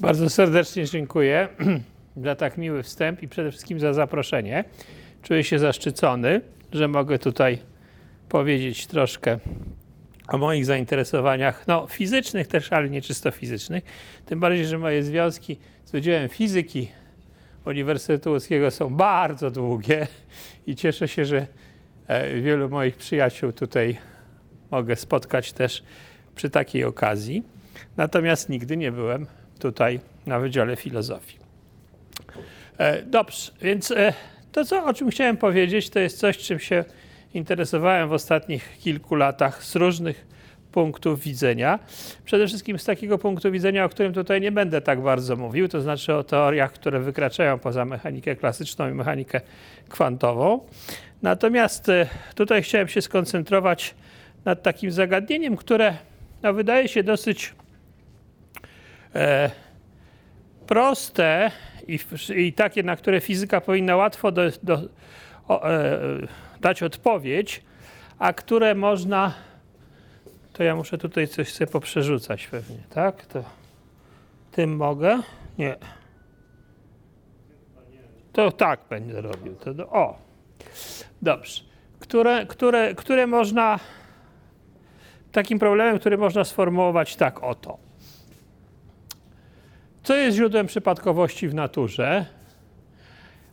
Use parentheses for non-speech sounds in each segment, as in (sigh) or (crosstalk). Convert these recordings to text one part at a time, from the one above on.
Bardzo serdecznie dziękuję (clears throat) za tak miły wstęp i przede wszystkim za zaproszenie. Czuję się zaszczycony, że mogę tutaj powiedzieć troszkę o moich zainteresowaniach, no fizycznych też, ale nie czysto fizycznych. Tym bardziej, że moje związki z Wydziałem Fizyki Uniwersytetu Łódzkiego są bardzo długie i cieszę się, że e, wielu moich przyjaciół tutaj mogę spotkać też przy takiej okazji. Natomiast nigdy nie byłem tutaj na Wydziale Filozofii. E, Dobrze, więc e, to, co, o czym chciałem powiedzieć, to jest coś, czym się interesowałem w ostatnich kilku latach z różnych punktów widzenia. Przede wszystkim z takiego punktu widzenia, o którym tutaj nie będę tak bardzo mówił, to znaczy o teoriach, które wykraczają poza mechanikę klasyczną i mechanikę kwantową. Natomiast e, tutaj chciałem się skoncentrować nad takim zagadnieniem, które no, wydaje się dosyć e, proste i, i takie, na które fizyka powinna łatwo do, do, o, e, dać odpowiedź, a które można. To ja muszę tutaj coś sobie poprzerzucać pewnie, tak? To tym mogę? Nie. To tak będę robił. To do, o. Dobrze. Które, które, które można. Takim problemem, który można sformułować tak oto. Co jest źródłem przypadkowości w naturze?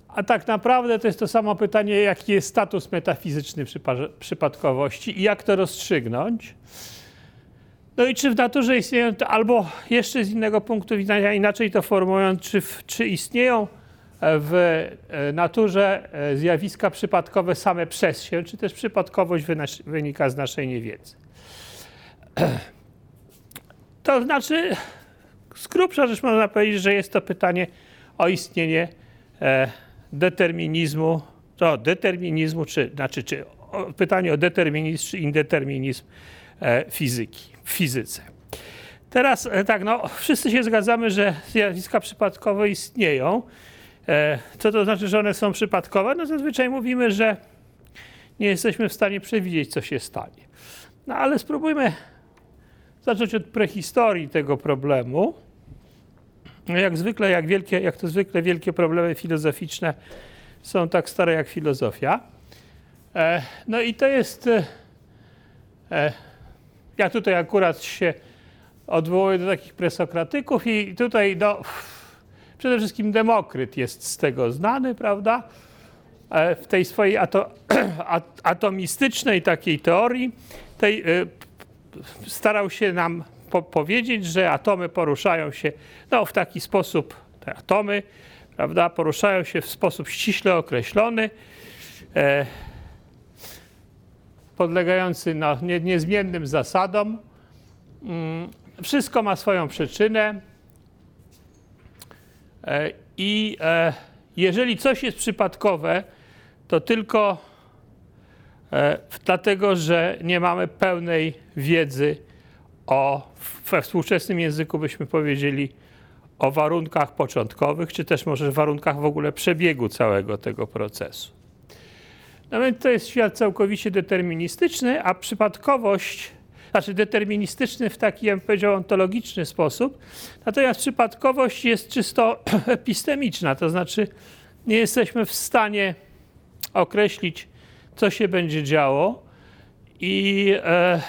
A tak naprawdę to jest to samo pytanie, jaki jest status metafizyczny przypa- przypadkowości i jak to rozstrzygnąć. No i czy w naturze istnieją, albo jeszcze z innego punktu widzenia, inaczej to formułując, czy, czy istnieją w e, naturze e, zjawiska przypadkowe same przez się, czy też przypadkowość wynika z naszej niewiedzy. (clears throat) To znaczy, z grubsza rzecz można powiedzieć, że jest to pytanie o istnienie e, determinizmu, to determinizmu, czy, znaczy, czy pytanie o determinizm czy indeterminizm e, fizyki, w fizyce. Teraz e, tak, no, wszyscy się zgadzamy, że zjawiska przypadkowe istnieją. Co to znaczy, że one są przypadkowe? No zazwyczaj mówimy, że nie jesteśmy w stanie przewidzieć, co się stanie. No ale spróbujmy zacząć od prehistorii tego problemu. No, Jak zwykle, jak, wielkie, jak to zwykle wielkie problemy filozoficzne są tak stare jak filozofia. E, no i to jest, e, e, ja tutaj akurat się odwołuję do takich presokratyków i tutaj no, przede wszystkim Demokryt jest z tego znany, prawda? E, w tej swojej ato, (clears throat) at, atomistycznej takiej teorii, tej, e, starał się nam po powiedzieć, że atomy poruszają się no, w taki sposób, te atomy, prawda, poruszają się w sposób ściśle określony, e, podlegający no, nie, niezmiennym zasadom. Mm, wszystko ma swoją przyczynę e, i e, jeżeli coś jest przypadkowe, to tylko e, dlatego, że nie mamy pełnej wiedzy o, we współczesnym języku byśmy powiedzieli o warunkach początkowych, czy też może warunkach w ogóle przebiegu całego tego procesu. No więc to jest świat całkowicie deterministyczny, a przypadkowość, znaczy deterministyczny w taki, ja bym powiedział, ontologiczny sposób. Natomiast przypadkowość jest czysto (clears throat) epistemiczna, to znaczy nie jesteśmy w stanie określić, co się będzie działo i e,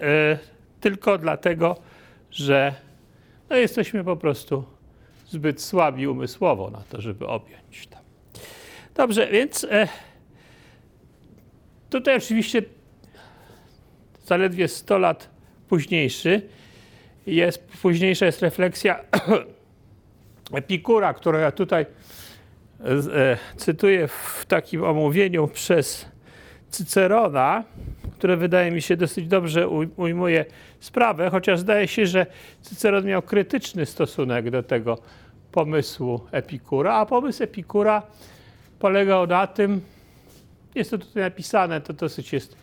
e, tylko dlatego, że no, jesteśmy po prostu zbyt słabi umysłowo na to, żeby objąć to. Dobrze, więc e, tutaj oczywiście zaledwie 100 lat późniejszy jest, późniejsza jest refleksja (clears throat) Epikura, którą ja tutaj e, cytuję w takim omówieniu przez Cycerona, które wydaje mi się dosyć dobrze ujmuje sprawę, chociaż zdaje się, że Cyceron miał krytyczny stosunek do tego pomysłu Epikura, a pomysł Epikura polegał na tym, jest to tutaj napisane, to dosyć jest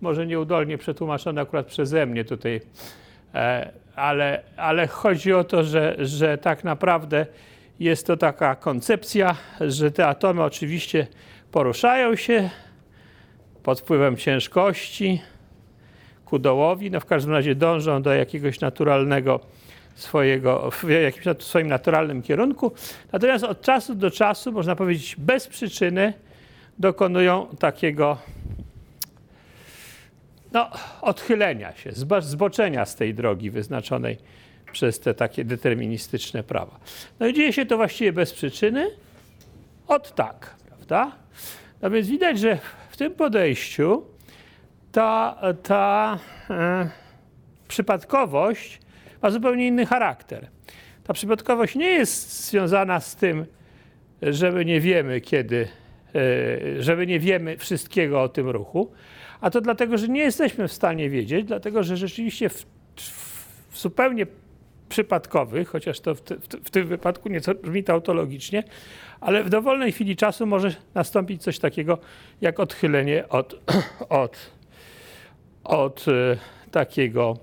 może nieudolnie przetłumaczone akurat przeze mnie tutaj, e, ale, ale chodzi o to, że, że tak naprawdę jest to taka koncepcja, że te atomy oczywiście poruszają się pod wpływem ciężkości ku dołowi, no w każdym razie dążą do jakiegoś naturalnego swojego, w jakimś swoim naturalnym kierunku. Natomiast od czasu do czasu, można powiedzieć bez przyczyny, dokonują takiego no, odchylenia się, zboczenia z tej drogi wyznaczonej przez te takie deterministyczne prawa. No i dzieje się to właściwie bez przyczyny, od tak, prawda? No więc widać, że w tym podejściu ta, ta e, przypadkowość ma zupełnie inny charakter. Ta przypadkowość nie jest związana z tym, że my nie wiemy kiedy, e, że my nie wiemy wszystkiego o tym ruchu, a to dlatego, że nie jesteśmy w stanie wiedzieć, dlatego że rzeczywiście w, w zupełnie przypadkowych, chociaż to w, w, w, tym wypadku nieco brzmi tautologicznie, ale w dowolnej chwili czasu może nastąpić coś takiego jak odchylenie od, (clears throat) od, od e, takiego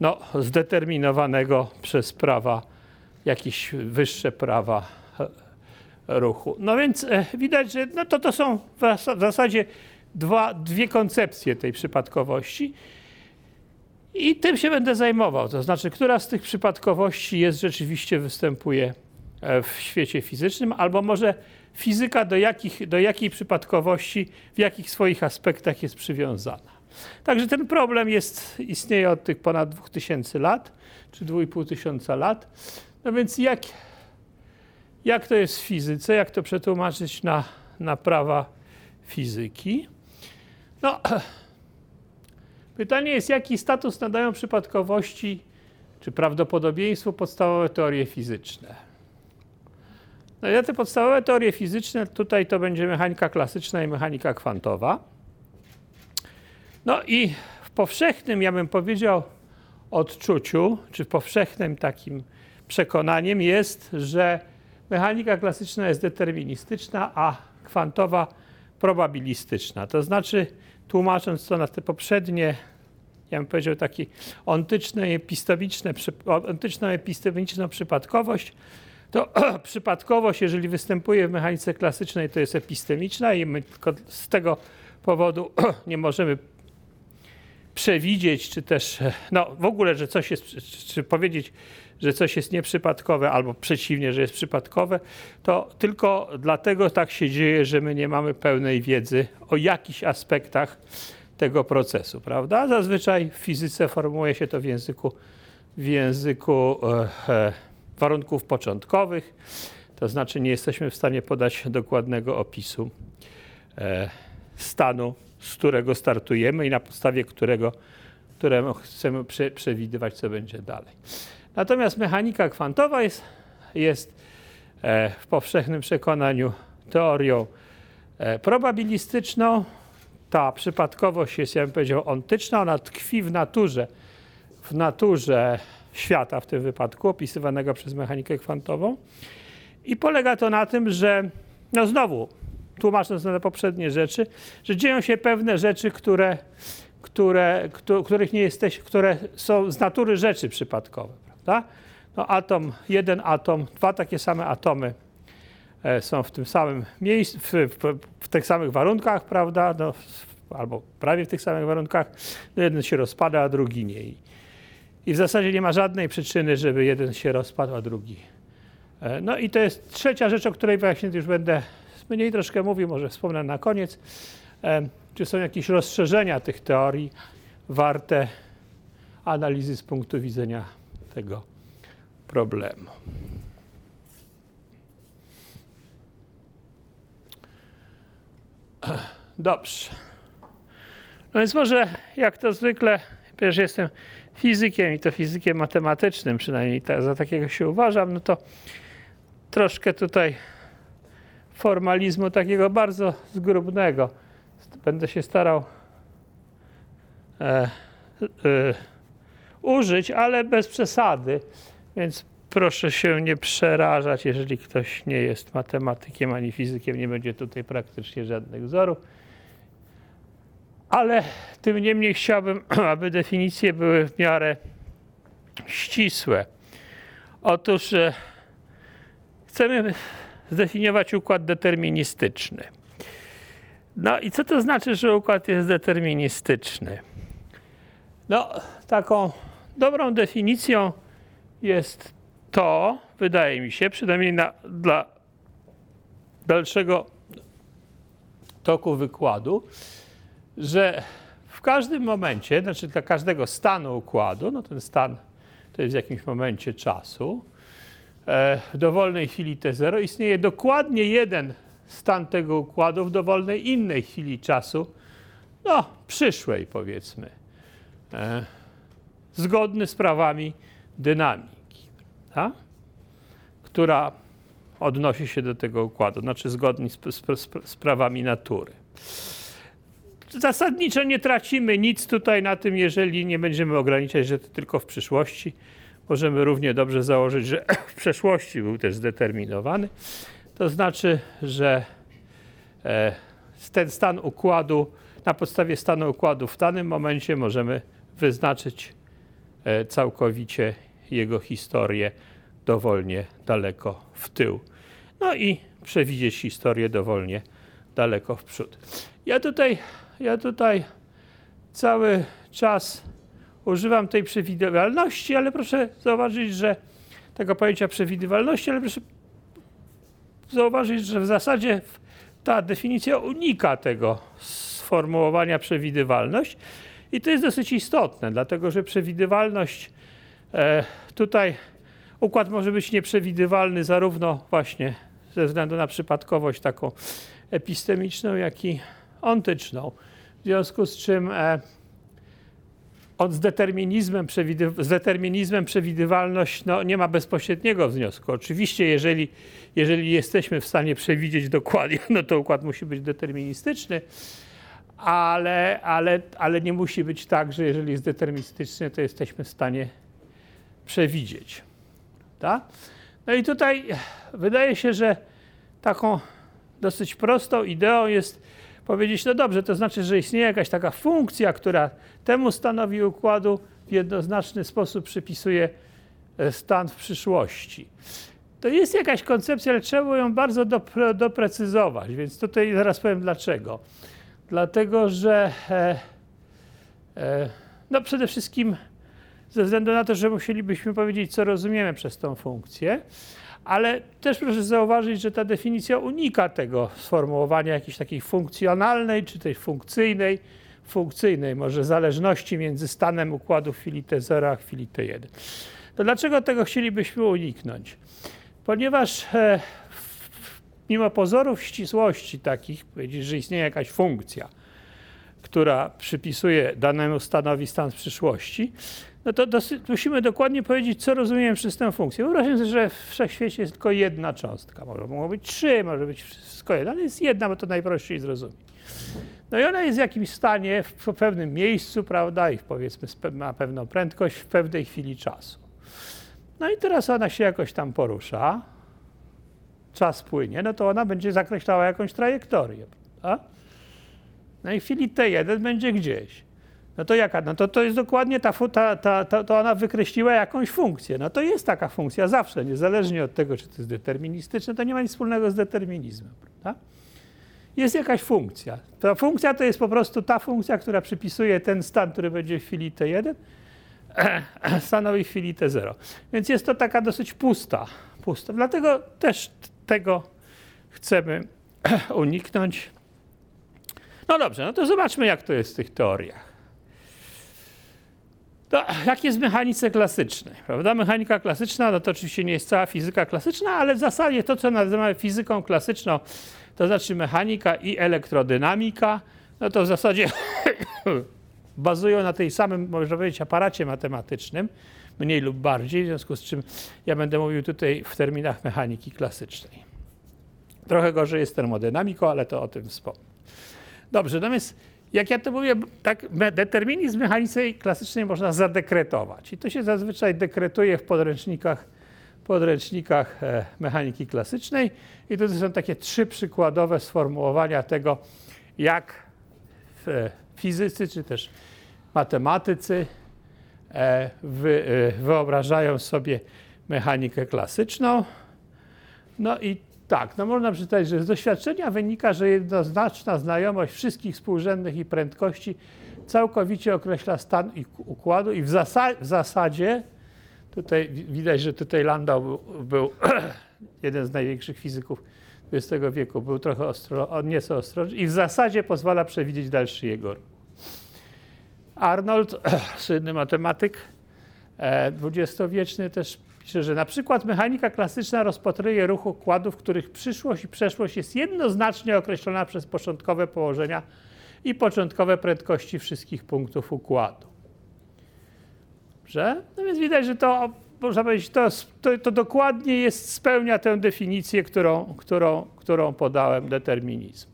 no, zdeterminowanego przez prawa, jakieś wyższe prawa e, ruchu. No więc e, widać, że no to, to są w zasadzie dwa, dwie koncepcje tej przypadkowości. I tym się będę zajmował. To znaczy, która z tych przypadkowości jest rzeczywiście występuje e, w świecie fizycznym, albo może fizyka do, jakich, do jakiej przypadkowości, w jakich swoich aspektach jest przywiązana. Także ten problem jest, istnieje od tych ponad 2000 lat, czy 2500 lat. No więc jak, jak to jest w fizyce, jak to przetłumaczyć na, na prawa fizyki? No, (clears throat) pytanie jest, jaki status nadają przypadkowości czy prawdopodobieństwu podstawowe teorie fizyczne. No i te podstawowe teorie fizyczne, tutaj to będzie mechanika klasyczna i mechanika kwantowa. No i w powszechnym, ja bym powiedział, odczuciu, czy powszechnym takim przekonaniem jest, że mechanika klasyczna jest deterministyczna, a kwantowa probabilistyczna. To znaczy, tłumacząc to na te poprzednie, ja bym powiedział, taki ontyczną epistemiczną przypadkowość, to (clears throat) przypadkowość, jeżeli występuje w mechanice klasycznej, to jest epistemiczna i my tylko z tego powodu (clears throat) nie możemy przewidzieć, czy też no, w ogóle, że coś jest, czy powiedzieć, że coś jest nieprzypadkowe, albo przeciwnie, że jest przypadkowe, to tylko dlatego tak się dzieje, że my nie mamy pełnej wiedzy o jakichś aspektach tego procesu, prawda? Zazwyczaj w fizyce formułuje się to w języku, w języku e, e, warunków początkowych, to znaczy nie jesteśmy w stanie podać dokładnego opisu e, stanu z którego startujemy i na podstawie którego któremu chcemy prze, przewidywać, co będzie dalej. Natomiast mechanika kwantowa jest, jest e, w powszechnym przekonaniu teorią e, probabilistyczną. Ta przypadkowość jest, ja bym powiedział, ontyczna. Ona tkwi w naturze, w naturze świata w tym wypadku, opisywanego przez mechanikę kwantową. I polega to na tym, że no znowu tłumacząc na poprzednie rzeczy, że dzieją się pewne rzeczy, które, które, których nie jesteś, które są z natury rzeczy przypadkowe. Prawda? No atom, jeden atom, dwa takie same atomy e, są w tym samym miejscu, w, w, w tych samych warunkach, prawda? No, albo prawie w tych samych warunkach. No jeden się rozpada, a drugi nie. I w zasadzie nie ma żadnej przyczyny, żeby jeden się rozpadł, a drugi. E, no i to jest trzecia rzecz, o której właśnie już będę mniej troszkę mówił, może wspomnę na koniec, czy są jakieś rozszerzenia tych teorii warte analizy z punktu widzenia tego problemu. (clears throat) Dobrze. No więc może jak to zwykle, przecież jestem fizykiem i to fizykiem matematycznym, przynajmniej za takiego się uważam, no to troszkę tutaj formalizmu takiego bardzo zgrubnego. Będę się starał e, e, użyć, ale bez przesady, więc proszę się nie przerażać, jeżeli ktoś nie jest matematykiem ani fizykiem, nie będzie tutaj praktycznie żadnych wzorów. Ale tym niemniej chciałbym, (clears throat) aby definicje były w miarę ścisłe. Otóż e, chcemy zdefiniować układ deterministyczny. No i co to znaczy, że układ jest deterministyczny? No, taką dobrą definicją jest to, wydaje mi się, przynajmniej na, dla dalszego toku wykładu, że w każdym momencie, znaczy dla każdego stanu układu, no ten stan to jest w jakimś momencie czasu, e, w dowolnej chwili T0 istnieje dokładnie jeden stan tego układu w dowolnej innej chwili czasu, no przyszłej powiedzmy, e, zgodny z prawami dynamiki, prawda? która odnosi się do tego układu, znaczy zgodni z, z, z, prawami natury. Zasadniczo nie tracimy nic tutaj na tym, jeżeli nie będziemy ograniczać, że to tylko w przyszłości. Możemy równie dobrze założyć, że (clears throat) w przeszłości był też zdeterminowany. To znaczy, że e, ten stan układu, na podstawie stanu układu w danym momencie możemy wyznaczyć całkowicie jego historię dowolnie daleko w tył. No i przewidzieć historię dowolnie daleko w przód. Ja tutaj, ja tutaj cały czas używam tej przewidywalności, ale proszę zauważyć, że tego pojęcia przewidywalności, ale proszę zauważyć, że w zasadzie ta definicja unika tego sformułowania przewidywalność i to jest dosyć istotne, dlatego że przewidywalność e, tutaj układ może być nieprzewidywalny zarówno właśnie ze względu na przypadkowość taką epistemiczną, jak i ontyczną. W związku z czym e, on z determinizmem, z determinizmem przewidywalność no, nie ma bezpośredniego związku. Oczywiście, jeżeli, jeżeli jesteśmy w stanie przewidzieć dokładnie, (laughs) no to układ musi być deterministyczny, ale, ale, ale nie musi być tak, że jeżeli jest deterministyczny, to jesteśmy w stanie przewidzieć. No i tutaj wydaje się, że taką dosyć prostą ideą jest powiedzieć, no dobrze, to znaczy, że istnieje jakaś taka funkcja, która temu stanowi układu w jednoznaczny sposób przypisuje e, stan w przyszłości. To jest jakaś koncepcja, ale trzeba ją bardzo doprecyzować, więc tutaj zaraz powiem dlaczego. Dlatego, że e, e, no przede wszystkim ze względu na to, że musielibyśmy powiedzieć, co rozumiemy przez tą funkcję, ale też proszę zauważyć, że ta definicja unika tego sformułowania jakiejś takiej funkcjonalnej czy tej funkcyjnej, funkcyjnej może zależności między stanem układu chwili T0 a chwili T1. To dlaczego tego chcielibyśmy uniknąć? Ponieważ e, mimo pozorów ścisłości takich, powiedzieć, że istnieje jakaś funkcja, która przypisuje danemu stanowi stan w przyszłości, no to dosyć, musimy dokładnie powiedzieć, co rozumiemy przez tę funkcję. Wyobraźmy sobie, że w wszechświecie jest tylko jedna cząstka. Może mogą być trzy, może być wszystko jedno, ale jest jedna, bo to najprościej zrozumieć. No i ona jest w jakimś stanie, w pewnym miejscu, prawda, i powiedzmy ma pewną prędkość w pewnej chwili czasu. No i teraz ona się jakoś tam porusza, czas płynie, no to ona będzie zakreślała jakąś trajektorię, prawda? No i w chwili T1 będzie gdzieś. No to jaka? No to, to jest dokładnie ta, ta, ta, ta, to ona wykreśliła jakąś funkcję. No to jest taka funkcja zawsze, niezależnie od tego, czy to jest deterministyczne, to nie ma nic wspólnego z determinizmem, prawda? Jest jakaś funkcja. Ta funkcja to jest po prostu ta funkcja, która przypisuje ten stan, który będzie w chwili T1, (clears throat) stanowi w chwili T0. Więc jest to taka dosyć pusta, pusta. Dlatego też tego chcemy (clears throat) uniknąć. No dobrze, no to zobaczmy, jak to jest w tych teoriach. To jak jest w mechanice klasycznej, prawda? Mechanika klasyczna, no to oczywiście nie jest cała fizyka klasyczna, ale w zasadzie to, co nazywamy fizyką klasyczną, to znaczy mechanika i elektrodynamika, no to w zasadzie (coughs) bazują na tej samym, można powiedzieć, aparacie matematycznym, mniej lub bardziej, w związku z czym ja będę mówił tutaj w terminach mechaniki klasycznej. Trochę gorzej jest termodynamiką, ale to o tym wspomnę. Dobrze, natomiast jak ja to mówię, tak determinizm mechanicznej klasycznej można zadekretować. I to się zazwyczaj dekretuje w podręcznikach, podręcznikach e, mechaniki klasycznej. I tutaj są takie trzy przykładowe sformułowania tego, jak e, fizycy czy też matematycy wyobrażają sobie mechanikę klasyczną. No i tak, no można przeczytać, że z doświadczenia wynika, że jednoznaczna znajomość wszystkich współrzędnych i prędkości całkowicie określa stan układu i w, zasa w zasadzie Tutaj wi- widać, że tutaj Landau był, był (clears throat) jeden z największych fizyków XX wieku. Był trochę ostro, nieco ostrożny i w zasadzie pozwala przewidzieć dalszy jego ruch. Arnold, (clears throat) słynny matematyk, e, dwudziestowieczny też pisze, że na przykład mechanika klasyczna rozpatruje ruch układów, których przyszłość i przeszłość jest jednoznacznie określona przez początkowe położenia i początkowe prędkości wszystkich punktów układu. Dobrze? No więc widać, że to, można powiedzieć, to, to, to dokładnie jest, spełnia tę definicję, którą, którą, którą podałem determinizmu.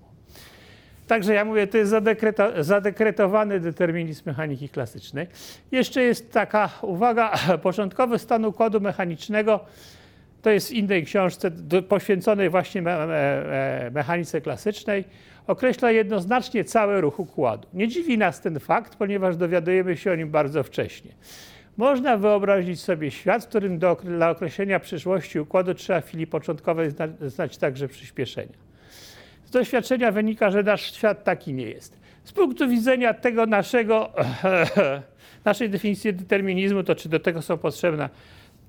Także ja mówię, to jest zadekreta, zadekretowany determinizm mechaniki klasycznej. Jeszcze jest taka uwaga, (clears throat) początkowy stan układu mechanicznego, to jest w innej książce poświęconej właśnie me, me, mechanice klasycznej, określa jednoznacznie cały ruch układu. Nie dziwi nas ten fakt, ponieważ dowiadujemy się o nim bardzo wcześnie. Można wyobrazić sobie świat, w którym do, dla określenia przyszłości układu trzeba w chwili początkowej zna, znać także przyspieszenia. Z doświadczenia wynika, że nasz świat taki nie jest. Z punktu widzenia tego naszego, (clears throat) naszej definicji determinizmu, to czy do tego są potrzebne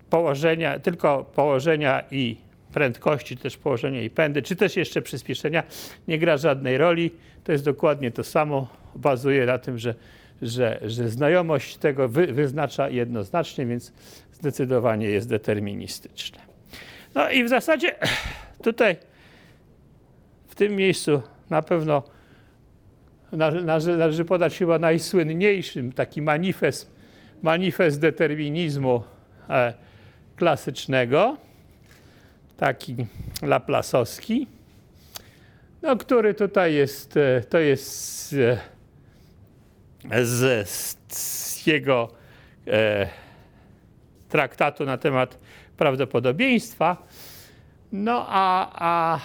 położenia, tylko położenia i prędkości, też położenia i pędy, czy też jeszcze przyspieszenia, nie gra żadnej roli. To jest dokładnie to samo. Bazuje na tym, że, że, że znajomość tego wy, wyznacza jednoznacznie, więc zdecydowanie jest deterministyczne. No i w zasadzie (clears throat) tutaj tym miejscu na pewno należy, podać chyba najsłynniejszym taki manifest, manifest determinizmu e, klasycznego, taki laplasowski, no, który tutaj jest, e, to jest e, z, z jego e, traktatu na temat prawdopodobieństwa. No a, a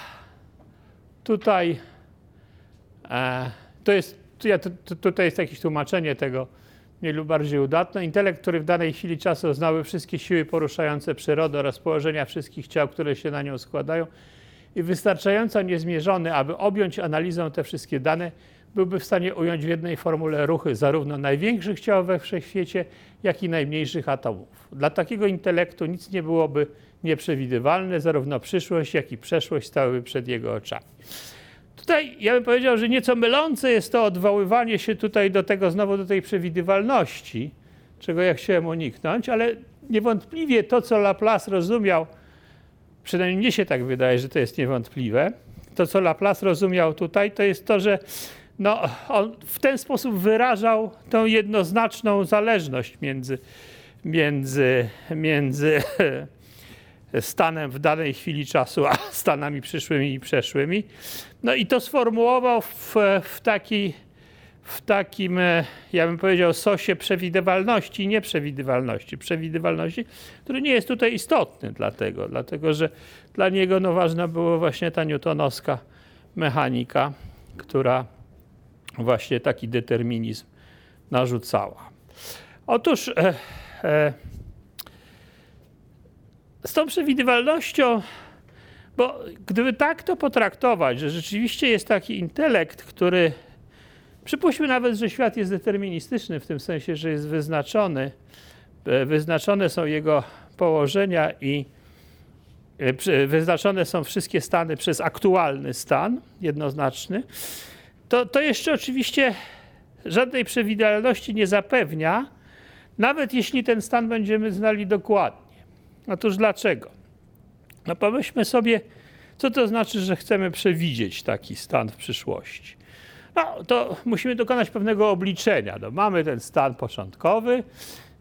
tutaj e, to jest, ja, tutaj jest jakieś tłumaczenie tego mniej lub bardziej udatne. Intelekt, który w danej chwili czasu znały wszystkie siły poruszające przyrodę oraz położenia wszystkich ciał, które się na nią składają i wystarczająco niezmierzony, aby objąć analizą te wszystkie dane, byłby w stanie ująć w jednej formule ruchy zarówno największych ciał we wszechświecie, jak i najmniejszych atomów. Dla takiego intelektu nic nie byłoby nieprzewidywalne, zarówno przyszłość, jak i przeszłość stałyby przed jego oczami. Tutaj ja bym powiedział, że nieco mylące jest to odwoływanie się tutaj do tego, znowu do tej przewidywalności, czego ja chciałem uniknąć, ale niewątpliwie to, co Laplace rozumiał, przynajmniej mnie się tak wydaje, że to jest niewątpliwe, to, co Laplace rozumiał tutaj, to jest to, że no, on w ten sposób wyrażał tą jednoznaczną zależność między, między, między (laughs) stanem w danej chwili czasu, a (laughs) stanami przyszłymi i przeszłymi. No i to sformułował w, w, taki, w takim, ja bym powiedział, sosie przewidywalności i nieprzewidywalności. Przewidywalności, który nie jest tutaj istotny dlatego, dlatego że dla niego no, ważna była właśnie ta newtonowska mechanika, która właśnie taki determinizm narzucała. Otóż e, e, z tą przewidywalnością, bo gdyby tak to potraktować, że rzeczywiście jest taki intelekt, który, przypuśćmy nawet, że świat jest deterministyczny w tym sensie, że jest wyznaczony, wyznaczone są jego położenia i wyznaczone są wszystkie stany przez aktualny stan jednoznaczny, to, to jeszcze oczywiście żadnej przewidywalności nie zapewnia, nawet jeśli ten stan będziemy znali dokładnie. Otóż dlaczego? No pomyślmy sobie, co to znaczy, że chcemy przewidzieć taki stan w przyszłości. No to musimy dokonać pewnego obliczenia. No, mamy ten stan początkowy,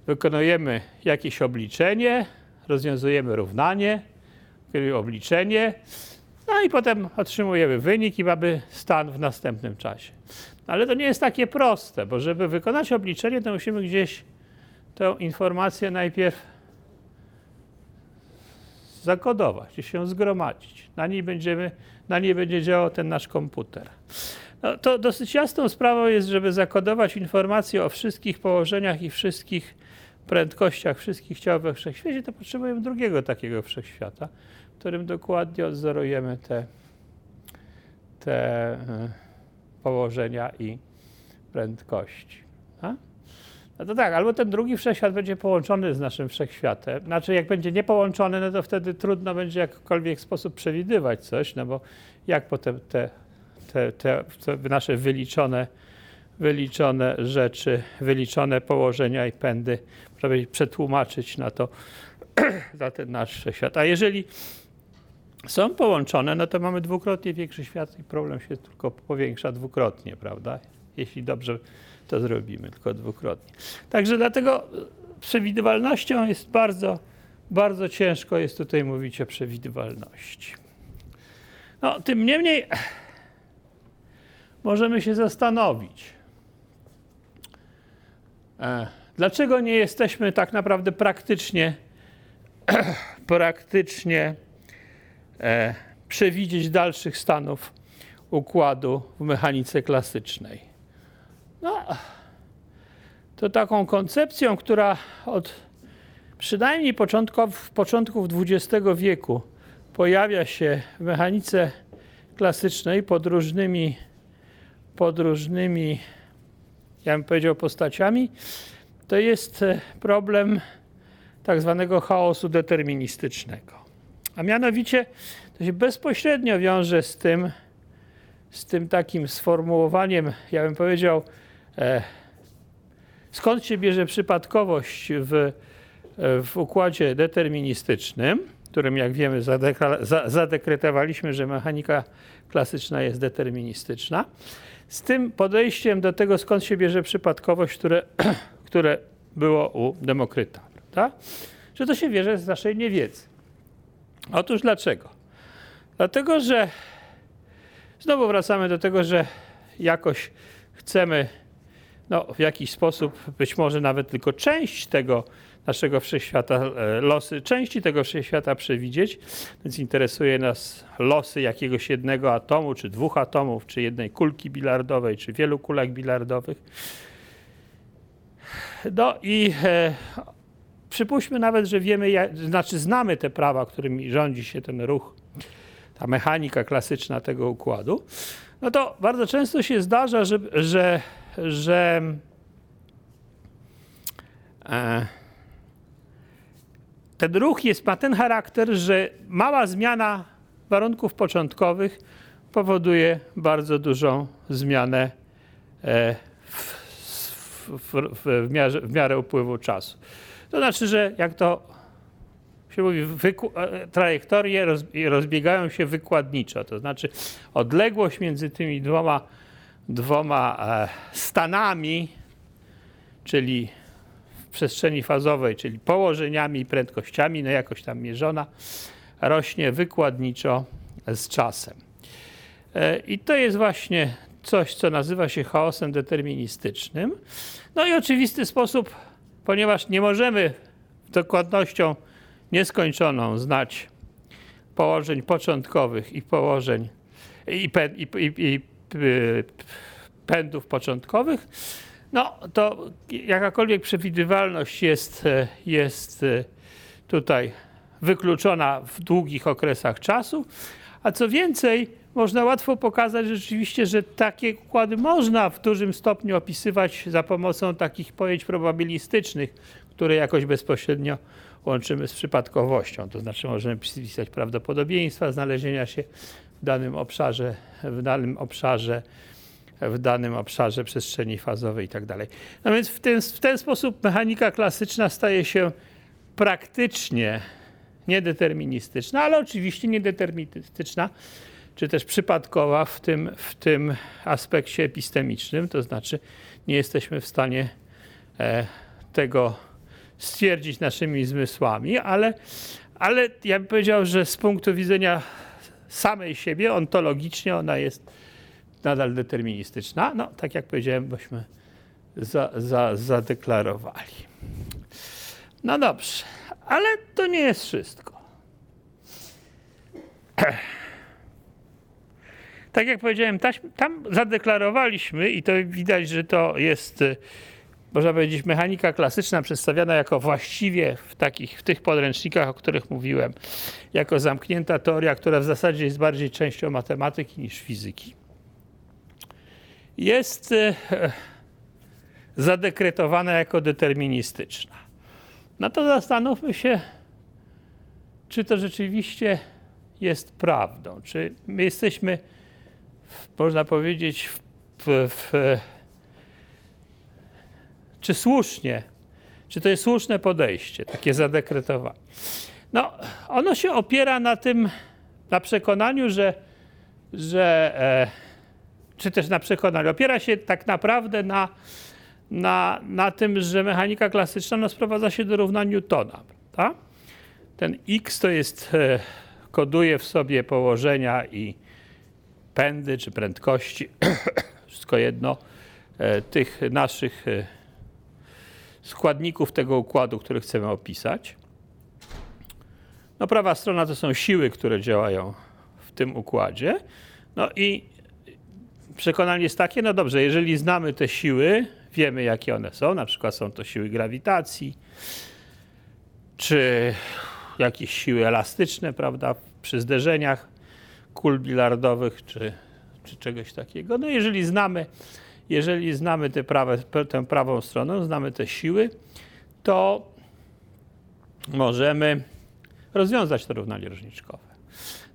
wykonujemy jakieś obliczenie, rozwiązujemy równanie, obliczenie, no i potem otrzymujemy wynik i mamy stan w następnym czasie. Ale to nie jest takie proste, bo żeby wykonać obliczenie, to musimy gdzieś tę informację najpierw zakodować, gdzieś ją zgromadzić. Na niej, będziemy, na niej będzie działał ten nasz komputer. No, to dosyć jasną sprawą jest, żeby zakodować informacje o wszystkich położeniach i wszystkich prędkościach wszystkich ciał we wszechświecie, to potrzebujemy drugiego takiego wszechświata, w którym dokładnie odzorujemy te, te położenia i prędkości. A? No to tak, albo ten drugi wszechświat będzie połączony z naszym wszechświatem. Znaczy, jak będzie niepołączony, no to wtedy trudno będzie w jakikolwiek sposób przewidywać coś, no bo jak potem te, te, te, te nasze wyliczone, wyliczone rzeczy, wyliczone położenia i pędy, można powiedzieć, przetłumaczyć na to, (clears throat) na ten nasz wszechświat. A jeżeli są połączone, no to mamy dwukrotnie większy świat i problem się tylko powiększa dwukrotnie, prawda? Jeśli dobrze to zrobimy, tylko dwukrotnie. Także dlatego przewidywalnością jest bardzo, bardzo ciężko jest tutaj mówić o przewidywalności. No, tym niemniej (clears throat) możemy się zastanowić, e, dlaczego nie jesteśmy tak naprawdę praktycznie, (clears throat) praktycznie e, przewidzieć dalszych stanów układu w mechanice klasycznej. No, to taką koncepcją, która od przynajmniej początków, początków XX wieku pojawia się w mechanice klasycznej pod różnymi, pod różnymi, ja bym powiedział, postaciami, to jest problem tak zwanego chaosu deterministycznego. A mianowicie to się bezpośrednio wiąże z tym, z tym takim sformułowaniem, ja bym powiedział, e, skąd się bierze przypadkowość w, w układzie deterministycznym, którym jak wiemy zadekretowaliśmy, że mechanika klasyczna jest deterministyczna, z tym podejściem do tego, skąd się bierze przypadkowość, które, (clears throat) które było u Demokryta, prawda? że to się bierze z naszej niewiedzy. Otóż dlaczego? Dlatego, że znowu wracamy do tego, że jakoś chcemy no, w jakiś sposób, być może nawet tylko część tego naszego wszechświata, e, losy części tego wszechświata przewidzieć, więc interesuje nas losy jakiegoś jednego atomu, czy dwóch atomów, czy jednej kulki bilardowej, czy wielu kulek bilardowych. No i e, przypuśćmy nawet, że wiemy, jak, znaczy znamy te prawa, którymi rządzi się ten ruch, ta mechanika klasyczna tego układu, no to bardzo często się zdarza, że, że, że e, ten ruch jest, ma ten charakter, że mała zmiana warunków początkowych powoduje bardzo dużą zmianę e, w, w, w, miarze, w miarę upływu czasu. To znaczy, że jak to się mówi, e, trajektorie roz, rozbiegają się wykładniczo, to znaczy odległość między tymi dwoma, dwoma e, stanami, czyli w przestrzeni fazowej, czyli położeniami i prędkościami, no jakoś tam mierzona, rośnie wykładniczo z czasem. E, I to jest właśnie coś, co nazywa się chaosem deterministycznym. No i oczywisty sposób, ponieważ nie możemy dokładnością nieskończoną znać położeń początkowych i położeń i, i, i, i pędów początkowych, no to jakakolwiek przewidywalność jest, jest tutaj wykluczona w długich okresach czasu, a co więcej, można łatwo pokazać rzeczywiście, że takie układy można w dużym stopniu opisywać za pomocą takich pojęć probabilistycznych, które jakoś bezpośrednio łączymy z przypadkowością. To znaczy możemy przypisać prawdopodobieństwa znalezienia się danym obszarze, w danym obszarze, w danym obszarze przestrzeni fazowej i tak dalej. No więc w ten, w ten sposób mechanika klasyczna staje się praktycznie niedeterministyczna, ale oczywiście niedeterministyczna, czy też przypadkowa w tym, w tym aspekcie epistemicznym, to znaczy nie jesteśmy w stanie e, tego stwierdzić naszymi zmysłami, ale, ale ja bym powiedział, że z punktu widzenia samej siebie, ontologicznie ona jest nadal deterministyczna. No, tak jak powiedziałem, bośmy za, za, zadeklarowali. No dobrze, ale to nie jest wszystko. Tak jak powiedziałem, tam zadeklarowaliśmy i to widać, że to jest można powiedzieć, mechanika klasyczna przedstawiana jako właściwie w takich, w tych podręcznikach, o których mówiłem, jako zamknięta teoria, która w zasadzie jest bardziej częścią matematyki niż fizyki. Jest, e, zadekretowana jako deterministyczna. No to zastanówmy się, czy to rzeczywiście jest prawdą. Czy my jesteśmy, można powiedzieć, w, w, w, czy słusznie, czy to jest słuszne podejście, takie zadekretowanie. No, ono się opiera na tym, na przekonaniu, że, że e, czy też na przekonaniu, opiera się tak naprawdę na, na, na tym, że mechanika klasyczna no, sprowadza się do równa Newtona. Prawda? Ten x to jest, e, koduje w sobie położenia i pędy czy prędkości, (clears throat) wszystko jedno, e, tych naszych e, składników tego układu, który chcemy opisać. No prawa strona to są siły, które działają w tym układzie. No i przekonanie jest takie, no dobrze, jeżeli znamy te siły, wiemy jakie one są, na przykład są to siły grawitacji, czy jakieś siły elastyczne, prawda, przy zderzeniach kul bilardowych, czy, czy czegoś takiego. No jeżeli znamy, jeżeli znamy tę, prawe, tę prawą stronę, znamy te siły, to możemy rozwiązać to równanie różniczkowe.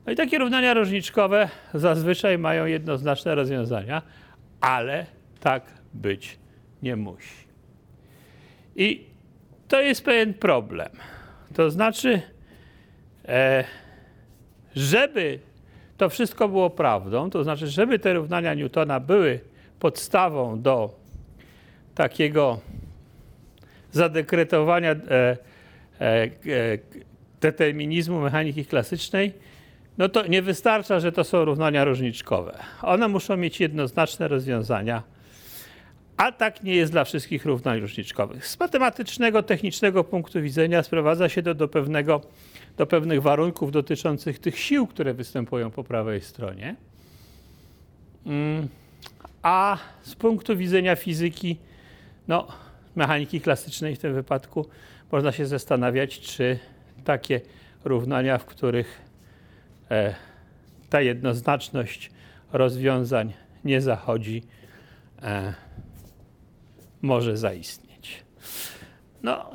No i takie równania różniczkowe zazwyczaj mają jednoznaczne rozwiązania, ale tak być nie musi. I to jest pewien problem. To znaczy, e, żeby to wszystko było prawdą, to znaczy, żeby te równania Newtona były podstawą do takiego zadekretowania e, e, e determinizmu mechaniki klasycznej, no to nie wystarcza, że to są równania różniczkowe. One muszą mieć jednoznaczne rozwiązania, a tak nie jest dla wszystkich równań różniczkowych. Z matematycznego, technicznego punktu widzenia sprowadza się to do, pewnego, do pewnych warunków dotyczących tych sił, które występują po prawej stronie. A z punktu widzenia fizyki, no, mechaniki klasycznej w tym wypadku, można się zastanawiać, czy takie równania, w których e, ta jednoznaczność rozwiązań nie zachodzi, e, może zaistnieć. No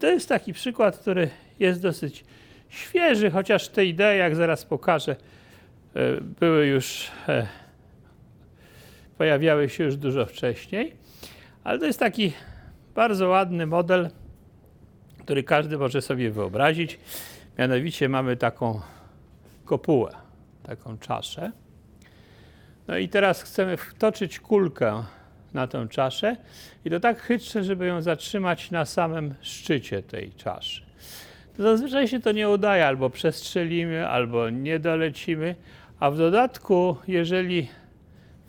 to jest taki przykład, który jest dosyć świeży, chociaż te idee, jak zaraz pokażę, e, były już, e, pojawiały się już dużo wcześniej, ale to jest taki bardzo ładny model, który każdy może sobie wyobrazić. Mianowicie mamy taką kopułę, taką czaszę. No i teraz chcemy wtoczyć kulkę na tę czaszę i to tak chytrze, żeby ją zatrzymać na samym szczycie tej czaszy. To zazwyczaj się to nie udaje, albo przestrzelimy, albo nie dolecimy, a w dodatku, jeżeli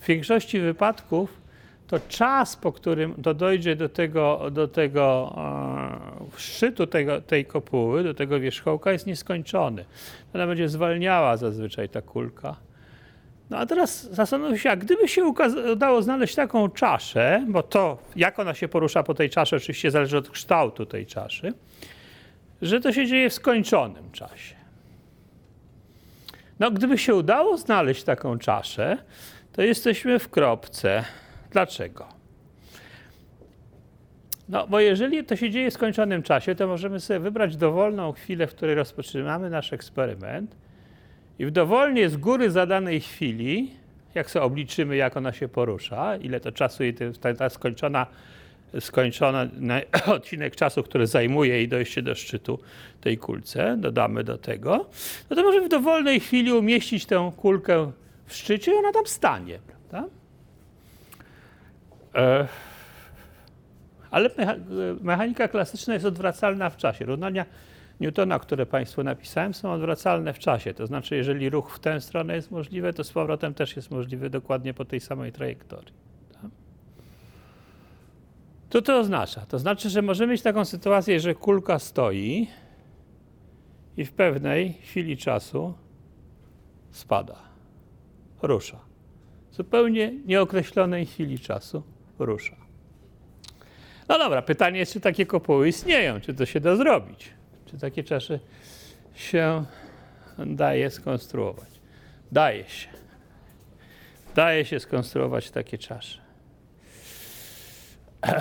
w większości wypadków to czas, po którym to dojdzie do tego, do tego e, szczytu tego, tej kopuły, do tego wierzchołka, jest nieskończony. Ona będzie zwalniała zazwyczaj ta kulka. No a teraz zastanów się, a gdyby się udało znaleźć taką czaszę, bo to, jak ona się porusza po tej czaszy, oczywiście zależy od kształtu tej czaszy, że to się dzieje w skończonym czasie. No, gdyby się udało znaleźć taką czaszę, to jesteśmy w kropce Dlaczego? No, bo jeżeli to się dzieje w skończonym czasie, to możemy sobie wybrać dowolną chwilę, w której rozpoczynamy nasz eksperyment i w dowolnie z góry zadanej chwili, jak sobie obliczymy, jak ona się porusza, ile to czasu jej ta, ta skończona, skończona (coughs) odcinek czasu, który zajmuje jej dojście do szczytu tej kulce, dodamy do tego, no to możemy w dowolnej chwili umieścić tę kulkę w szczycie i ona tam stanie, prawda? E, ale mechanika klasyczna jest odwracalna w czasie. Równania Newtona, które Państwu napisałem, są odwracalne w czasie. To znaczy, jeżeli ruch w tę stronę jest możliwy, to z powrotem też jest możliwy dokładnie po tej samej trajektorii. Co to oznacza? To znaczy, że możemy mieć taką sytuację, że kulka stoi i w pewnej chwili czasu spada, rusza. Zupełnie nieokreślonej chwili czasu rusza. No dobra, pytanie jest, czy takie kopuły istnieją, czy to się da zrobić, czy takie czasze się daje skonstruować. Daje się. Daje się skonstruować takie czasze. (clears throat)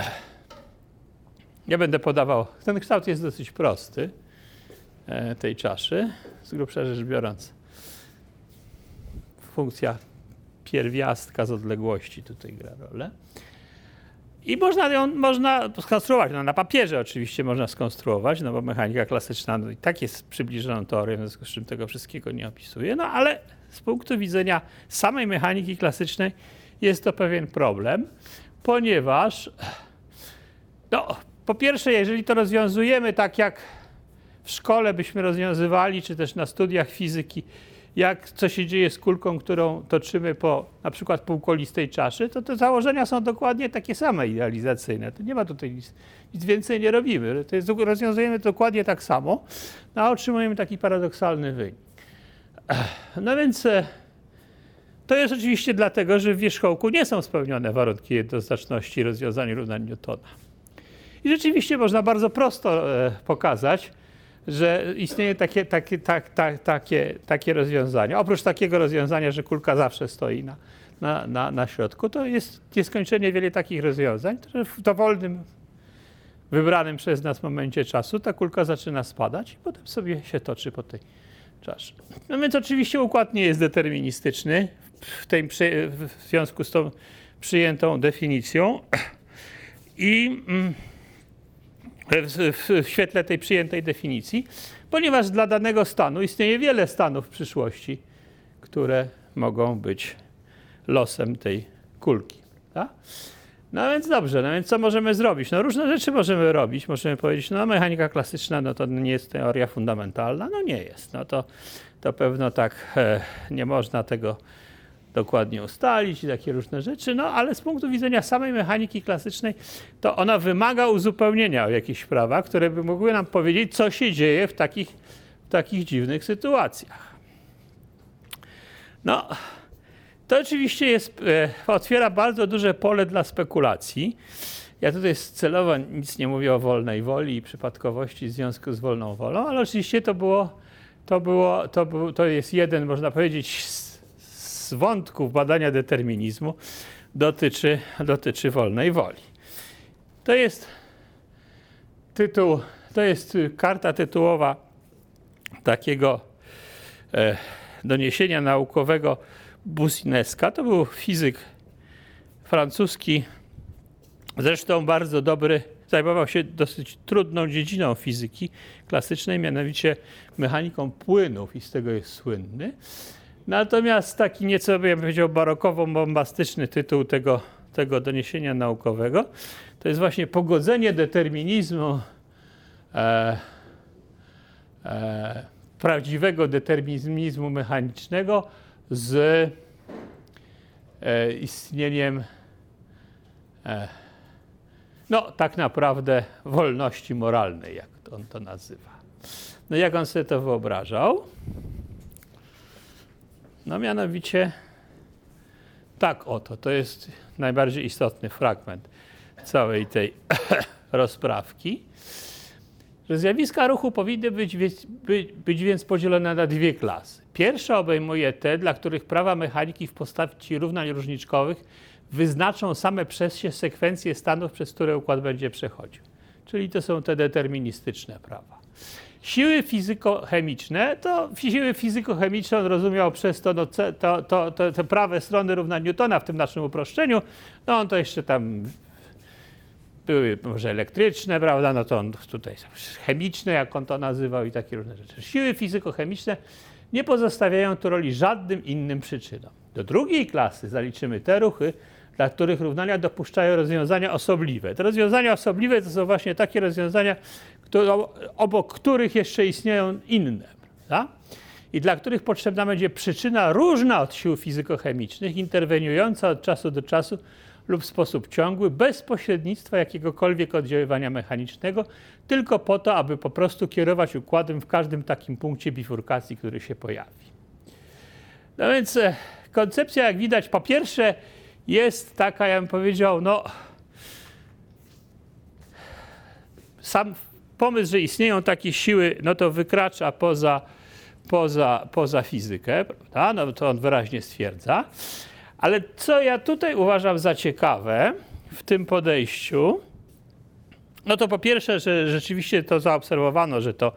Ja będę podawał, ten kształt jest dosyć prosty e, tej czaszy, z grubsza rzecz biorąc. Funkcja pierwiastka z odległości tutaj gra rolę. I można ją można skonstruować. No, na papierze oczywiście można skonstruować, no bo mechanika klasyczna no, i tak jest przybliżoną teorią, w związku z czym tego wszystkiego nie opisuje. No ale z punktu widzenia samej mechaniki klasycznej jest to pewien problem, ponieważ no, po pierwsze, jeżeli to rozwiązujemy tak jak w szkole byśmy rozwiązywali, czy też na studiach fizyki, jak co się dzieje z kulką, którą toczymy po na przykład półkolistej czaszy, to te założenia są dokładnie takie same idealizacyjne. To nie ma tutaj nic, nic więcej nie robimy. To jest, rozwiązujemy dokładnie tak samo, no, a otrzymujemy taki paradoksalny wynik. No więc e, to jest oczywiście dlatego, że w wierzchołku nie są spełnione warunki jednoznaczności rozwiązań równań Newtona. I rzeczywiście można bardzo prosto e, pokazać, że istnieje takie, takie, tak, tak, takie, takie rozwiązanie. Oprócz takiego rozwiązania, że kulka zawsze stoi na, na, na, na środku, to jest nieskończenie wiele takich rozwiązań, które w dowolnym, wybranym przez nas momencie czasu ta kulka zaczyna spadać i potem sobie się toczy po tej czaszy. No więc oczywiście układ nie jest deterministyczny w, tej, w związku z tą przyjętą definicją i mm, w, w świetle tej przyjętej definicji, ponieważ dla danego stanu istnieje wiele stanów w przyszłości, które mogą być losem tej kulki. Tak? No więc dobrze, no więc co możemy zrobić? No różne rzeczy możemy robić. Możemy powiedzieć, no mechanika klasyczna no to nie jest teoria fundamentalna. No nie jest. No to, to pewno tak e, nie można tego dokładnie ustalić i takie różne rzeczy, no ale z punktu widzenia samej mechaniki klasycznej, to ona wymaga uzupełnienia o jakieś prawa, które by mogły nam powiedzieć, co się dzieje w takich, w takich dziwnych sytuacjach. No, to oczywiście jest, e, otwiera bardzo duże pole dla spekulacji. Ja tutaj celowo nic nie mówię o wolnej woli i przypadkowości w związku z wolną wolą, ale oczywiście to było, to było, to, był, to jest jeden, można powiedzieć, z wątków badania determinizmu dotyczy, dotyczy wolnej woli. To jest tytuł, to jest karta tytułowa takiego e, doniesienia naukowego Busineska. To był fizyk francuski, zresztą bardzo dobry, zajmował się dosyć trudną dziedziną fizyki klasycznej, mianowicie mechaniką płynów i z tego jest słynny. Natomiast taki nieco, bym powiedział, barokowo-bombastyczny tytuł tego, tego doniesienia naukowego to jest właśnie pogodzenie determinizmu, e, e, prawdziwego determinizmu mechanicznego z e, istnieniem, e, no tak naprawdę, wolności moralnej, jak on to nazywa. No jak on sobie to wyobrażał? No mianowicie tak oto, to jest najbardziej istotny fragment całej tej (coughs) rozprawki, że zjawiska ruchu powinny być, być, być więc podzielone na dwie klasy. Pierwsza obejmuje te, dla których prawa mechaniki w postaci równań różniczkowych wyznaczą same przez się sekwencje stanów, przez które układ będzie przechodził. Czyli to są te deterministyczne prawa. Siły fizykochemiczne, to siły fizykochemiczne on rozumiał przez to, no, to, to, to, te prawe strony równa Newtona w tym naszym uproszczeniu, no on to jeszcze tam były może elektryczne, prawda, no to on tutaj chemiczne, jak on to nazywał i takie różne rzeczy. Siły fizykochemiczne nie pozostawiają tu roli żadnym innym przyczynom. Do drugiej klasy zaliczymy te ruchy, dla których równania dopuszczają rozwiązania osobliwe. Te rozwiązania osobliwe to są właśnie takie rozwiązania, obok których jeszcze istnieją inne. Prawda? I dla których potrzebna będzie przyczyna różna od sił fizykochemicznych, interweniująca od czasu do czasu lub w sposób ciągły, bez pośrednictwa jakiegokolwiek oddziaływania mechanicznego, tylko po to, aby po prostu kierować układem w każdym takim punkcie bifurkacji, który się pojawi. No więc e, koncepcja, jak widać, po pierwsze jest taka, ja bym powiedział, no sam pomysł, że istnieją takie siły, no to wykracza poza, poza, poza fizykę, prawda? No to on wyraźnie stwierdza. Ale co ja tutaj uważam za ciekawe w tym podejściu, no to po pierwsze, że rzeczywiście to zaobserwowano, że to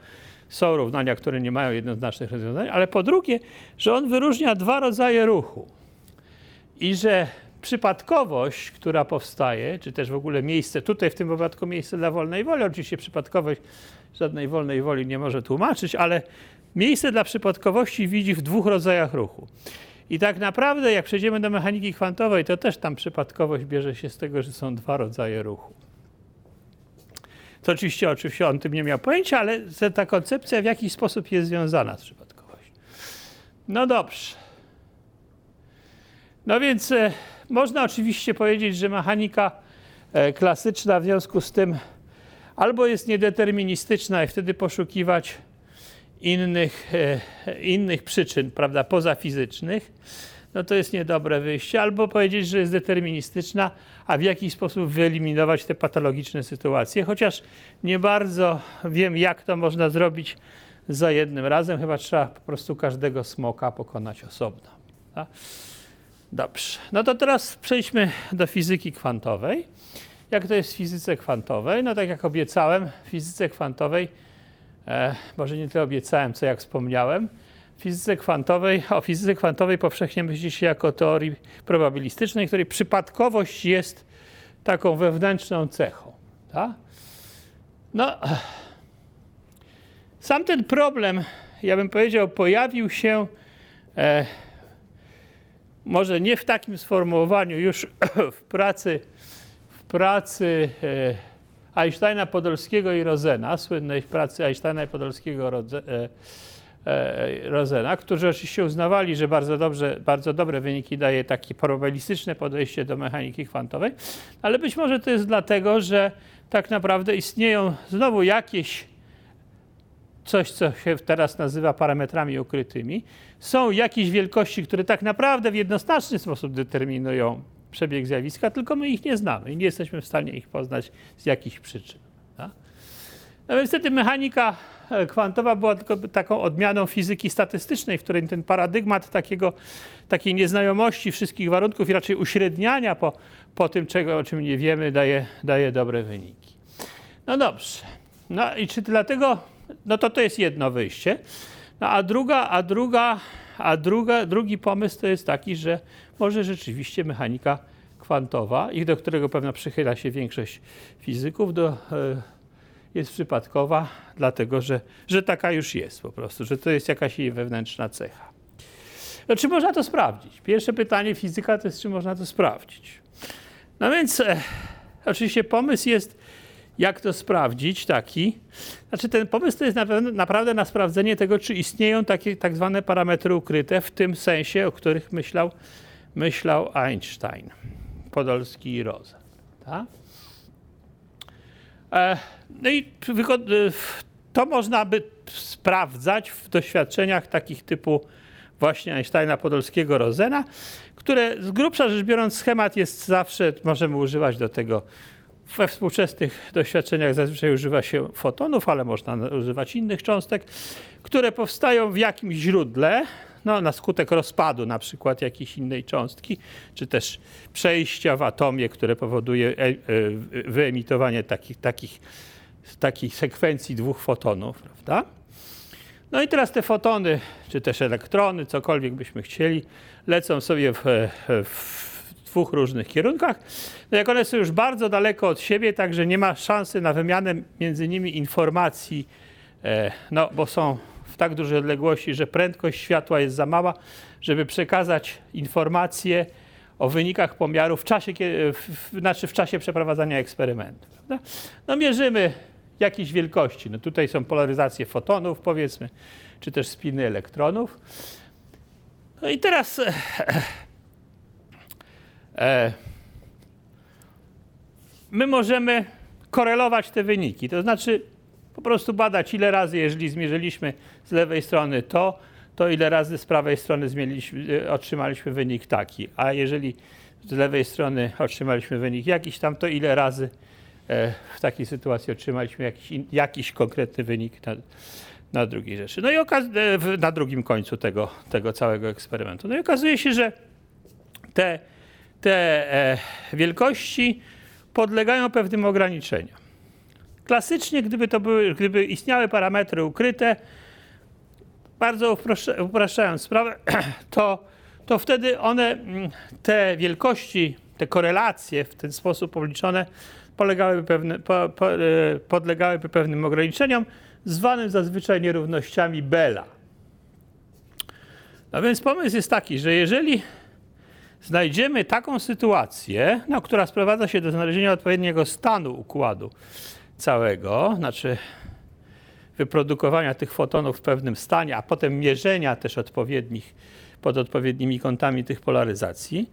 są równania, które nie mają jednoznacznych rozwiązań, ale po drugie, że on wyróżnia dwa rodzaje ruchu i że przypadkowość, która powstaje, czy też w ogóle miejsce, tutaj w tym wypadku miejsce dla wolnej woli, oczywiście przypadkowość żadnej wolnej woli nie może tłumaczyć, ale miejsce dla przypadkowości widzi w dwóch rodzajach ruchu. I tak naprawdę, jak przejdziemy do mechaniki kwantowej, to też tam przypadkowość bierze się z tego, że są dwa rodzaje ruchu. To oczywiście, oczywiście on tym nie miał pojęcia, ale ta koncepcja w jakiś sposób jest związana z przypadkowością. No dobrze. No więc e, można oczywiście powiedzieć, że mechanika e, klasyczna w związku z tym albo jest niedeterministyczna i wtedy poszukiwać innych, e, innych przyczyn, prawda, pozafizycznych, no to jest niedobre wyjście, albo powiedzieć, że jest deterministyczna, a w jakiś sposób wyeliminować te patologiczne sytuacje, chociaż nie bardzo wiem, jak to można zrobić za jednym razem, chyba trzeba po prostu każdego smoka pokonać osobno. Tak? Dobrze, no to teraz przejdźmy do fizyki kwantowej. Jak to jest w fizyce kwantowej? No tak jak obiecałem, w fizyce kwantowej, e, może nie tyle obiecałem, co jak wspomniałem, w fizyce kwantowej, o fizyce kwantowej powszechnie myśli się jako teorii probabilistycznej, której przypadkowość jest taką wewnętrzną cechą. No, sam ten problem, ja bym powiedział, pojawił się e, może nie w takim sformułowaniu już (clears throat) w pracy, w pracy e, Einsteina Podolskiego i Rosena, słynnej pracy Einsteina i Podolskiego e, e, Rosena, którzy oczywiście uznawali, że bardzo, dobrze, bardzo dobre wyniki daje takie probabilistyczne podejście do mechaniki kwantowej, ale być może to jest dlatego, że tak naprawdę istnieją znowu jakieś coś, co się teraz nazywa parametrami ukrytymi. Są jakieś wielkości, które tak naprawdę w jednoznaczny sposób determinują przebieg zjawiska, tylko my ich nie znamy i nie jesteśmy w stanie ich poznać z jakichś przyczyn. Tak? No wtedy mechanika e, kwantowa była tylko taką odmianą fizyki statystycznej, w której ten paradygmat takiego, takiej nieznajomości wszystkich warunków i raczej uśredniania po, po tym, czego, o czym nie wiemy, daje, daje dobre wyniki. No dobrze. No i czy dlatego no to to jest jedno wyjście. No a druga, a druga, a druga, drugi pomysł to jest taki, że może rzeczywiście mechanika kwantowa, i do którego pewno przychyla się większość fizyków, do, e, jest przypadkowa, dlatego że, że taka już jest po prostu, że to jest jakaś jej wewnętrzna cecha. No, czy można to sprawdzić? Pierwsze pytanie fizyka to jest, czy można to sprawdzić. No więc e, oczywiście pomysł jest jak to sprawdzić, taki. Znaczy ten pomysł to jest naprawdę na sprawdzenie tego, czy istnieją takie tak zwane parametry ukryte w tym sensie, o których myślał, myślał Einstein, Podolski i. Tak? E, no i to można by sprawdzać w doświadczeniach takich typu właśnie Einsteina, Podolskiego, Rosena, które z grubsza rzecz biorąc schemat jest zawsze, możemy używać do tego we współczesnych doświadczeniach zazwyczaj używa się fotonów, ale można używać innych cząstek, które powstają w jakimś źródle, no, na skutek rozpadu na przykład jakiejś innej cząstki, czy też przejścia w atomie, które powoduje e, e, wyemitowanie takich, takich, takich sekwencji dwóch fotonów, prawda? No i teraz te fotony, czy też elektrony, cokolwiek byśmy chcieli, lecą sobie w, w dwóch różnych kierunkach. No jak one są już bardzo daleko od siebie, także nie ma szansy na wymianę między nimi informacji, e, no bo są w tak dużej odległości, że prędkość światła jest za mała, żeby przekazać informacje o wynikach pomiaru w czasie, w, znaczy w czasie przeprowadzania eksperymentu. No mierzymy jakieś wielkości. No tutaj są polaryzacje fotonów, powiedzmy, czy też spiny elektronów. No i teraz E, my możemy korelować te wyniki. To znaczy po prostu badać, ile razy, jeżeli zmierzyliśmy z lewej strony to, to ile razy z prawej strony e, otrzymaliśmy wynik taki. A jeżeli z lewej strony otrzymaliśmy wynik jakiś tam, to ile razy e, w takiej sytuacji otrzymaliśmy jakiś, jakiś konkretny wynik na, na drugiej rzeczy. No i na drugim końcu tego, tego całego eksperymentu. No i okazuje się, że te te e, wielkości podlegają pewnym ograniczeniom. Klasycznie, gdyby to były, gdyby istniały parametry ukryte, bardzo upraszczając sprawę, (clears throat) to, to wtedy one, mm, te wielkości, te korelacje w ten sposób obliczone polegałyby pewne, po, po, e, podlegałyby pewnym ograniczeniom, zwanym zazwyczaj nierównościami Bella. No więc pomysł jest taki, że jeżeli znajdziemy taką sytuację, no, która sprowadza się do znalezienia odpowiedniego stanu układu całego, znaczy wyprodukowania tych fotonów w pewnym stanie, a potem mierzenia też odpowiednich pod odpowiednimi kątami tych polaryzacji.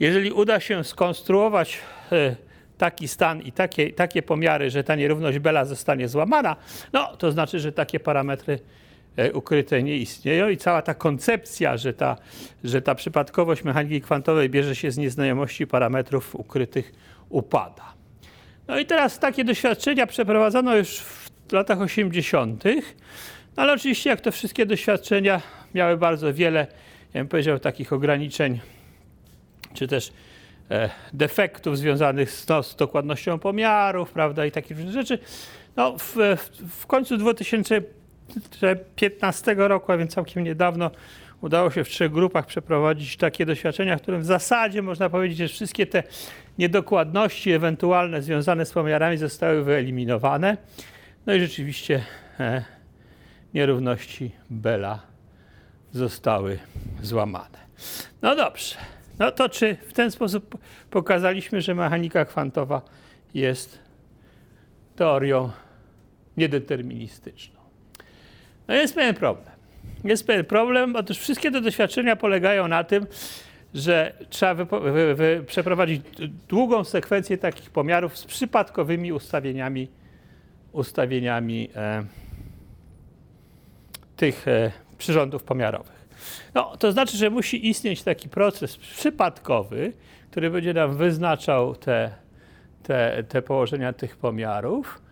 Jeżeli uda się skonstruować e, taki stan i takie, takie pomiary, że ta nierówność Bella zostanie złamana, no to znaczy, że takie parametry ukryte nie istnieją i cała ta koncepcja, że ta, że ta przypadkowość mechaniki kwantowej bierze się z nieznajomości parametrów ukrytych, upada. No i teraz takie doświadczenia przeprowadzono już w latach 80., no ale oczywiście jak to wszystkie doświadczenia miały bardzo wiele, ja bym powiedział, takich ograniczeń, czy też e, defektów związanych z, no, z dokładnością pomiarów, prawda, i takich rzeczy. No, w, w, końcu 2015 roku, a więc całkiem niedawno, udało się w trzech grupach przeprowadzić takie doświadczenia, w którym w zasadzie można powiedzieć, że wszystkie te niedokładności ewentualne związane z pomiarami zostały wyeliminowane. No i rzeczywiście e, nierówności Bella zostały złamane. No dobrze. No to czy w ten sposób pokazaliśmy, że mechanika kwantowa jest teorią niedeterministyczną? No jest pewien problem. Jest pewien problem, otóż wszystkie te doświadczenia polegają na tym, że trzeba wy- wy- przeprowadzić długą sekwencję takich pomiarów z przypadkowymi ustawieniami, ustawieniami e, tych e, przyrządów pomiarowych. No, to znaczy, że musi istnieć taki proces przypadkowy, który będzie nam wyznaczał te, te, te położenia tych pomiarów.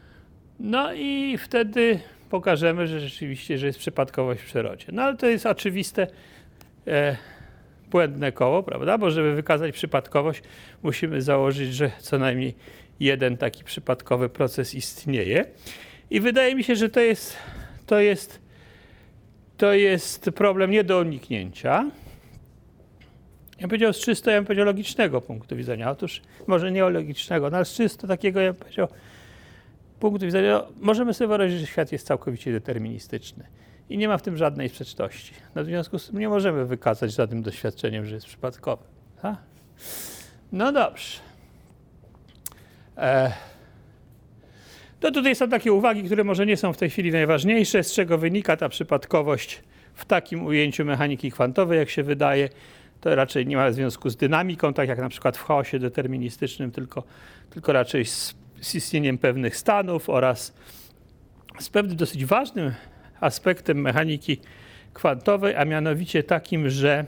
No i wtedy pokażemy, że rzeczywiście, że jest przypadkowość w przyrodzie. No ale to jest oczywiste e, błędne koło, prawda? Bo żeby wykazać przypadkowość, musimy założyć, że co najmniej jeden taki przypadkowy proces istnieje. I wydaje mi się, że to jest, to jest, to jest problem nie do uniknięcia. Ja powiedział z czysto, ja bym powiedział logicznego punktu widzenia. Otóż może nie logicznego, no ale z czysto takiego, ja bym powiedział, punktu widzenia, no, możemy sobie wyobrazić, że świat jest całkowicie deterministyczny i nie ma w tym żadnej sprzeczności. No, w związku z tym nie możemy wykazać żadnym doświadczeniem, że jest przypadkowy. Ha? No dobrze. E, to tutaj są takie uwagi, które może nie są w tej chwili najważniejsze, z czego wynika ta przypadkowość w takim ujęciu mechaniki kwantowej, jak się wydaje. To raczej nie ma związku z dynamiką, tak jak na przykład w chaosie deterministycznym, tylko, tylko raczej z, z istnieniem pewnych stanów oraz z pewnym dosyć ważnym aspektem mechaniki kwantowej, a mianowicie takim, że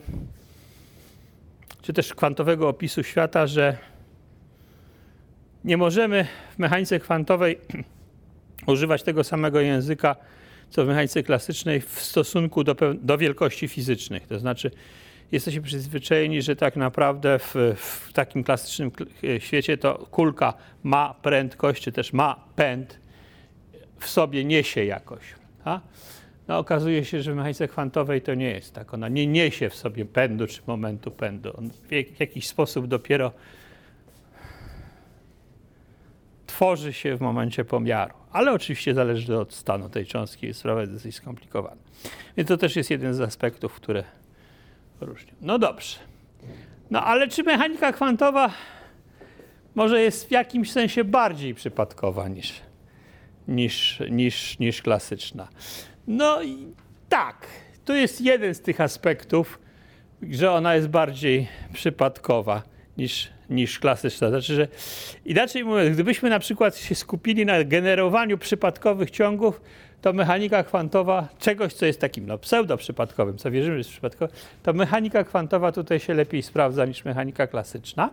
czy też kwantowego opisu świata, że nie możemy w mechanice kwantowej (clears throat) używać tego samego języka, co w mechanice klasycznej w stosunku do, do wielkości fizycznych. To znaczy, jesteśmy przyzwyczajeni, że tak naprawdę w, w takim klasycznym kl- świecie to kulka ma prędkość, czy też ma pęd, w sobie niesie jakoś. A? No, okazuje się, że w mechanice kwantowej to nie jest tak. Ona nie niesie w sobie pędu czy momentu pędu. On w jak- w jakiś sposób dopiero tworzy się w momencie pomiaru. Ale oczywiście zależy od stanu tej cząstki, jest sprawa dosyć skomplikowana. Więc to też jest jeden z aspektów, które No dobrze. No ale czy mechanika kwantowa może jest w jakimś sensie bardziej przypadkowa niż, niż, niż, niż klasyczna? No tak, to jest jeden z tych aspektów, że ona jest bardziej przypadkowa niż, niż klasyczna. Znaczy, że inaczej mówiąc, gdybyśmy na przykład się skupili na generowaniu przypadkowych ciągów, to mechanika kwantowa czegoś, co jest takim no, pseudo-przypadkowym, co wierzymy, że jest przypadkowe, to mechanika kwantowa tutaj się lepiej sprawdza niż mechanika klasyczna,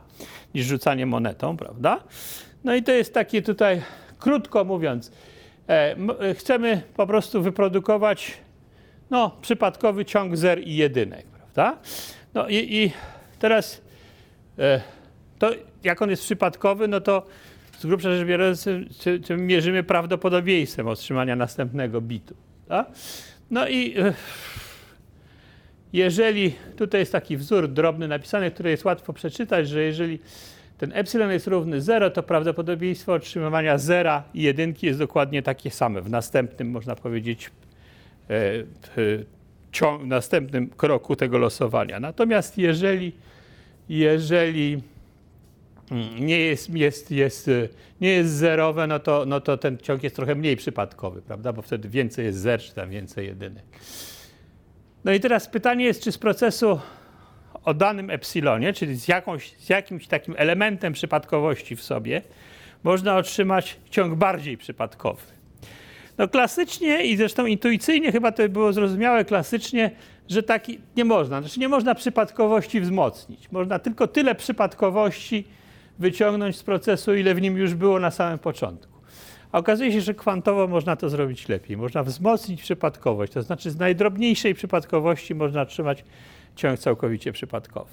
niż rzucanie monetą, prawda? No i to jest takie tutaj, krótko mówiąc, e, e, chcemy po prostu wyprodukować no, przypadkowy ciąg zer i jedynek, prawda? No i, i teraz e, to jak on jest przypadkowy, no to z grubsza rzecz biorąc, czy, czy mierzymy prawdopodobieństwem otrzymania następnego bitu. Tak? No i jeżeli tutaj jest taki wzór drobny napisany, który jest łatwo przeczytać, że jeżeli ten epsilon jest równy 0, to prawdopodobieństwo otrzymywania 0 i jedynki jest dokładnie takie same. W następnym, można powiedzieć, e, w następnym kroku tego losowania. Natomiast jeżeli, jeżeli nie jest, jest, jest, e, nie jest zerowe, no to, no to ten ciąg jest trochę mniej przypadkowy, prawda? Bo wtedy więcej jest zer, czy tam więcej jedynek. No i teraz pytanie jest, czy z procesu o danym epsilonie, czyli z, jakąś, z jakimś takim elementem przypadkowości w sobie, można otrzymać ciąg bardziej przypadkowy. No klasycznie i zresztą intuicyjnie chyba to było zrozumiałe klasycznie, że taki nie można. Znaczy nie można przypadkowości wzmocnić. Można tylko tyle przypadkowości wyciągnąć z procesu, ile w nim już było na samym początku. A okazuje się, że kwantowo można to zrobić lepiej. Można wzmocnić przypadkowość, to znaczy z najdrobniejszej przypadkowości można otrzymać ciąg całkowicie przypadkowy.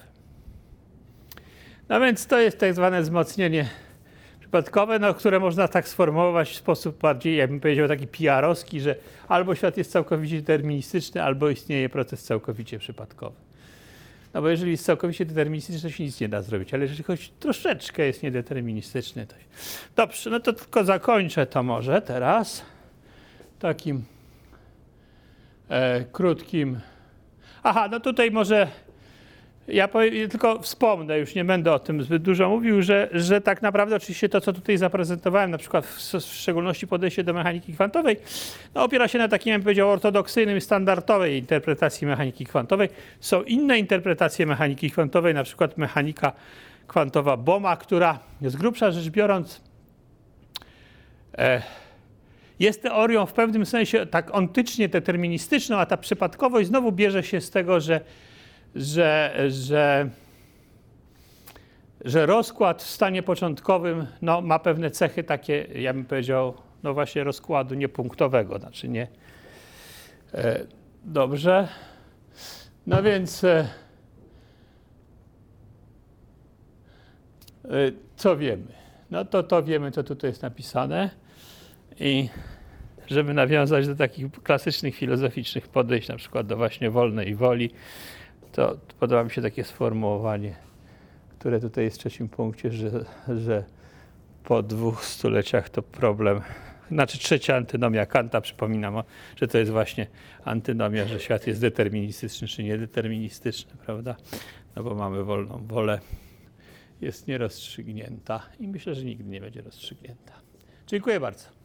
No więc to jest tak zwane wzmocnienie przypadkowe, no, które można tak sformułować w sposób bardziej, jakbym powiedział, taki PR-owski, że albo świat jest całkowicie deterministyczny, albo istnieje proces całkowicie przypadkowy. No bo jeżeli jest całkowicie deterministyczny, to się nic nie da zrobić, ale jeżeli choć troszeczkę jest niedeterministyczny, to... Dobrze, no to tylko zakończę to może teraz takim e, krótkim... Aha, no tutaj może ja tylko wspomnę, już nie będę o tym zbyt dużo mówił, że, że tak naprawdę oczywiście to, co tutaj zaprezentowałem, na przykład w, w szczególności podejście do mechaniki kwantowej, no, opiera się na takim, bym powiedział, ortodoksyjnym, standardowej interpretacji mechaniki kwantowej. Są inne interpretacje mechaniki kwantowej, na przykład mechanika kwantowa Boma, która z grubsza rzecz biorąc e, jest teorią w pewnym sensie tak ontycznie deterministyczną, a ta przypadkowość znowu bierze się z tego, że że, że, że rozkład w stanie początkowym no, ma pewne cechy takie, ja bym powiedział, no właśnie rozkładu niepunktowego, znaczy nie. E, dobrze. No więc e, e, co wiemy? No to to wiemy, co tutaj jest napisane i żeby nawiązać do takich klasycznych filozoficznych podejść, na przykład do właśnie wolnej woli, to podoba mi się takie sformułowanie, które tutaj jest w trzecim punkcie, że, że po dwóch stuleciach to problem. Znaczy trzecia antynomia Kanta, przypominam, że to jest właśnie antynomia, że świat jest deterministyczny czy niedeterministyczny, prawda? No bo mamy wolną wolę, jest nierozstrzygnięta i myślę, że nigdy nie będzie rozstrzygnięta. Dziękuję bardzo.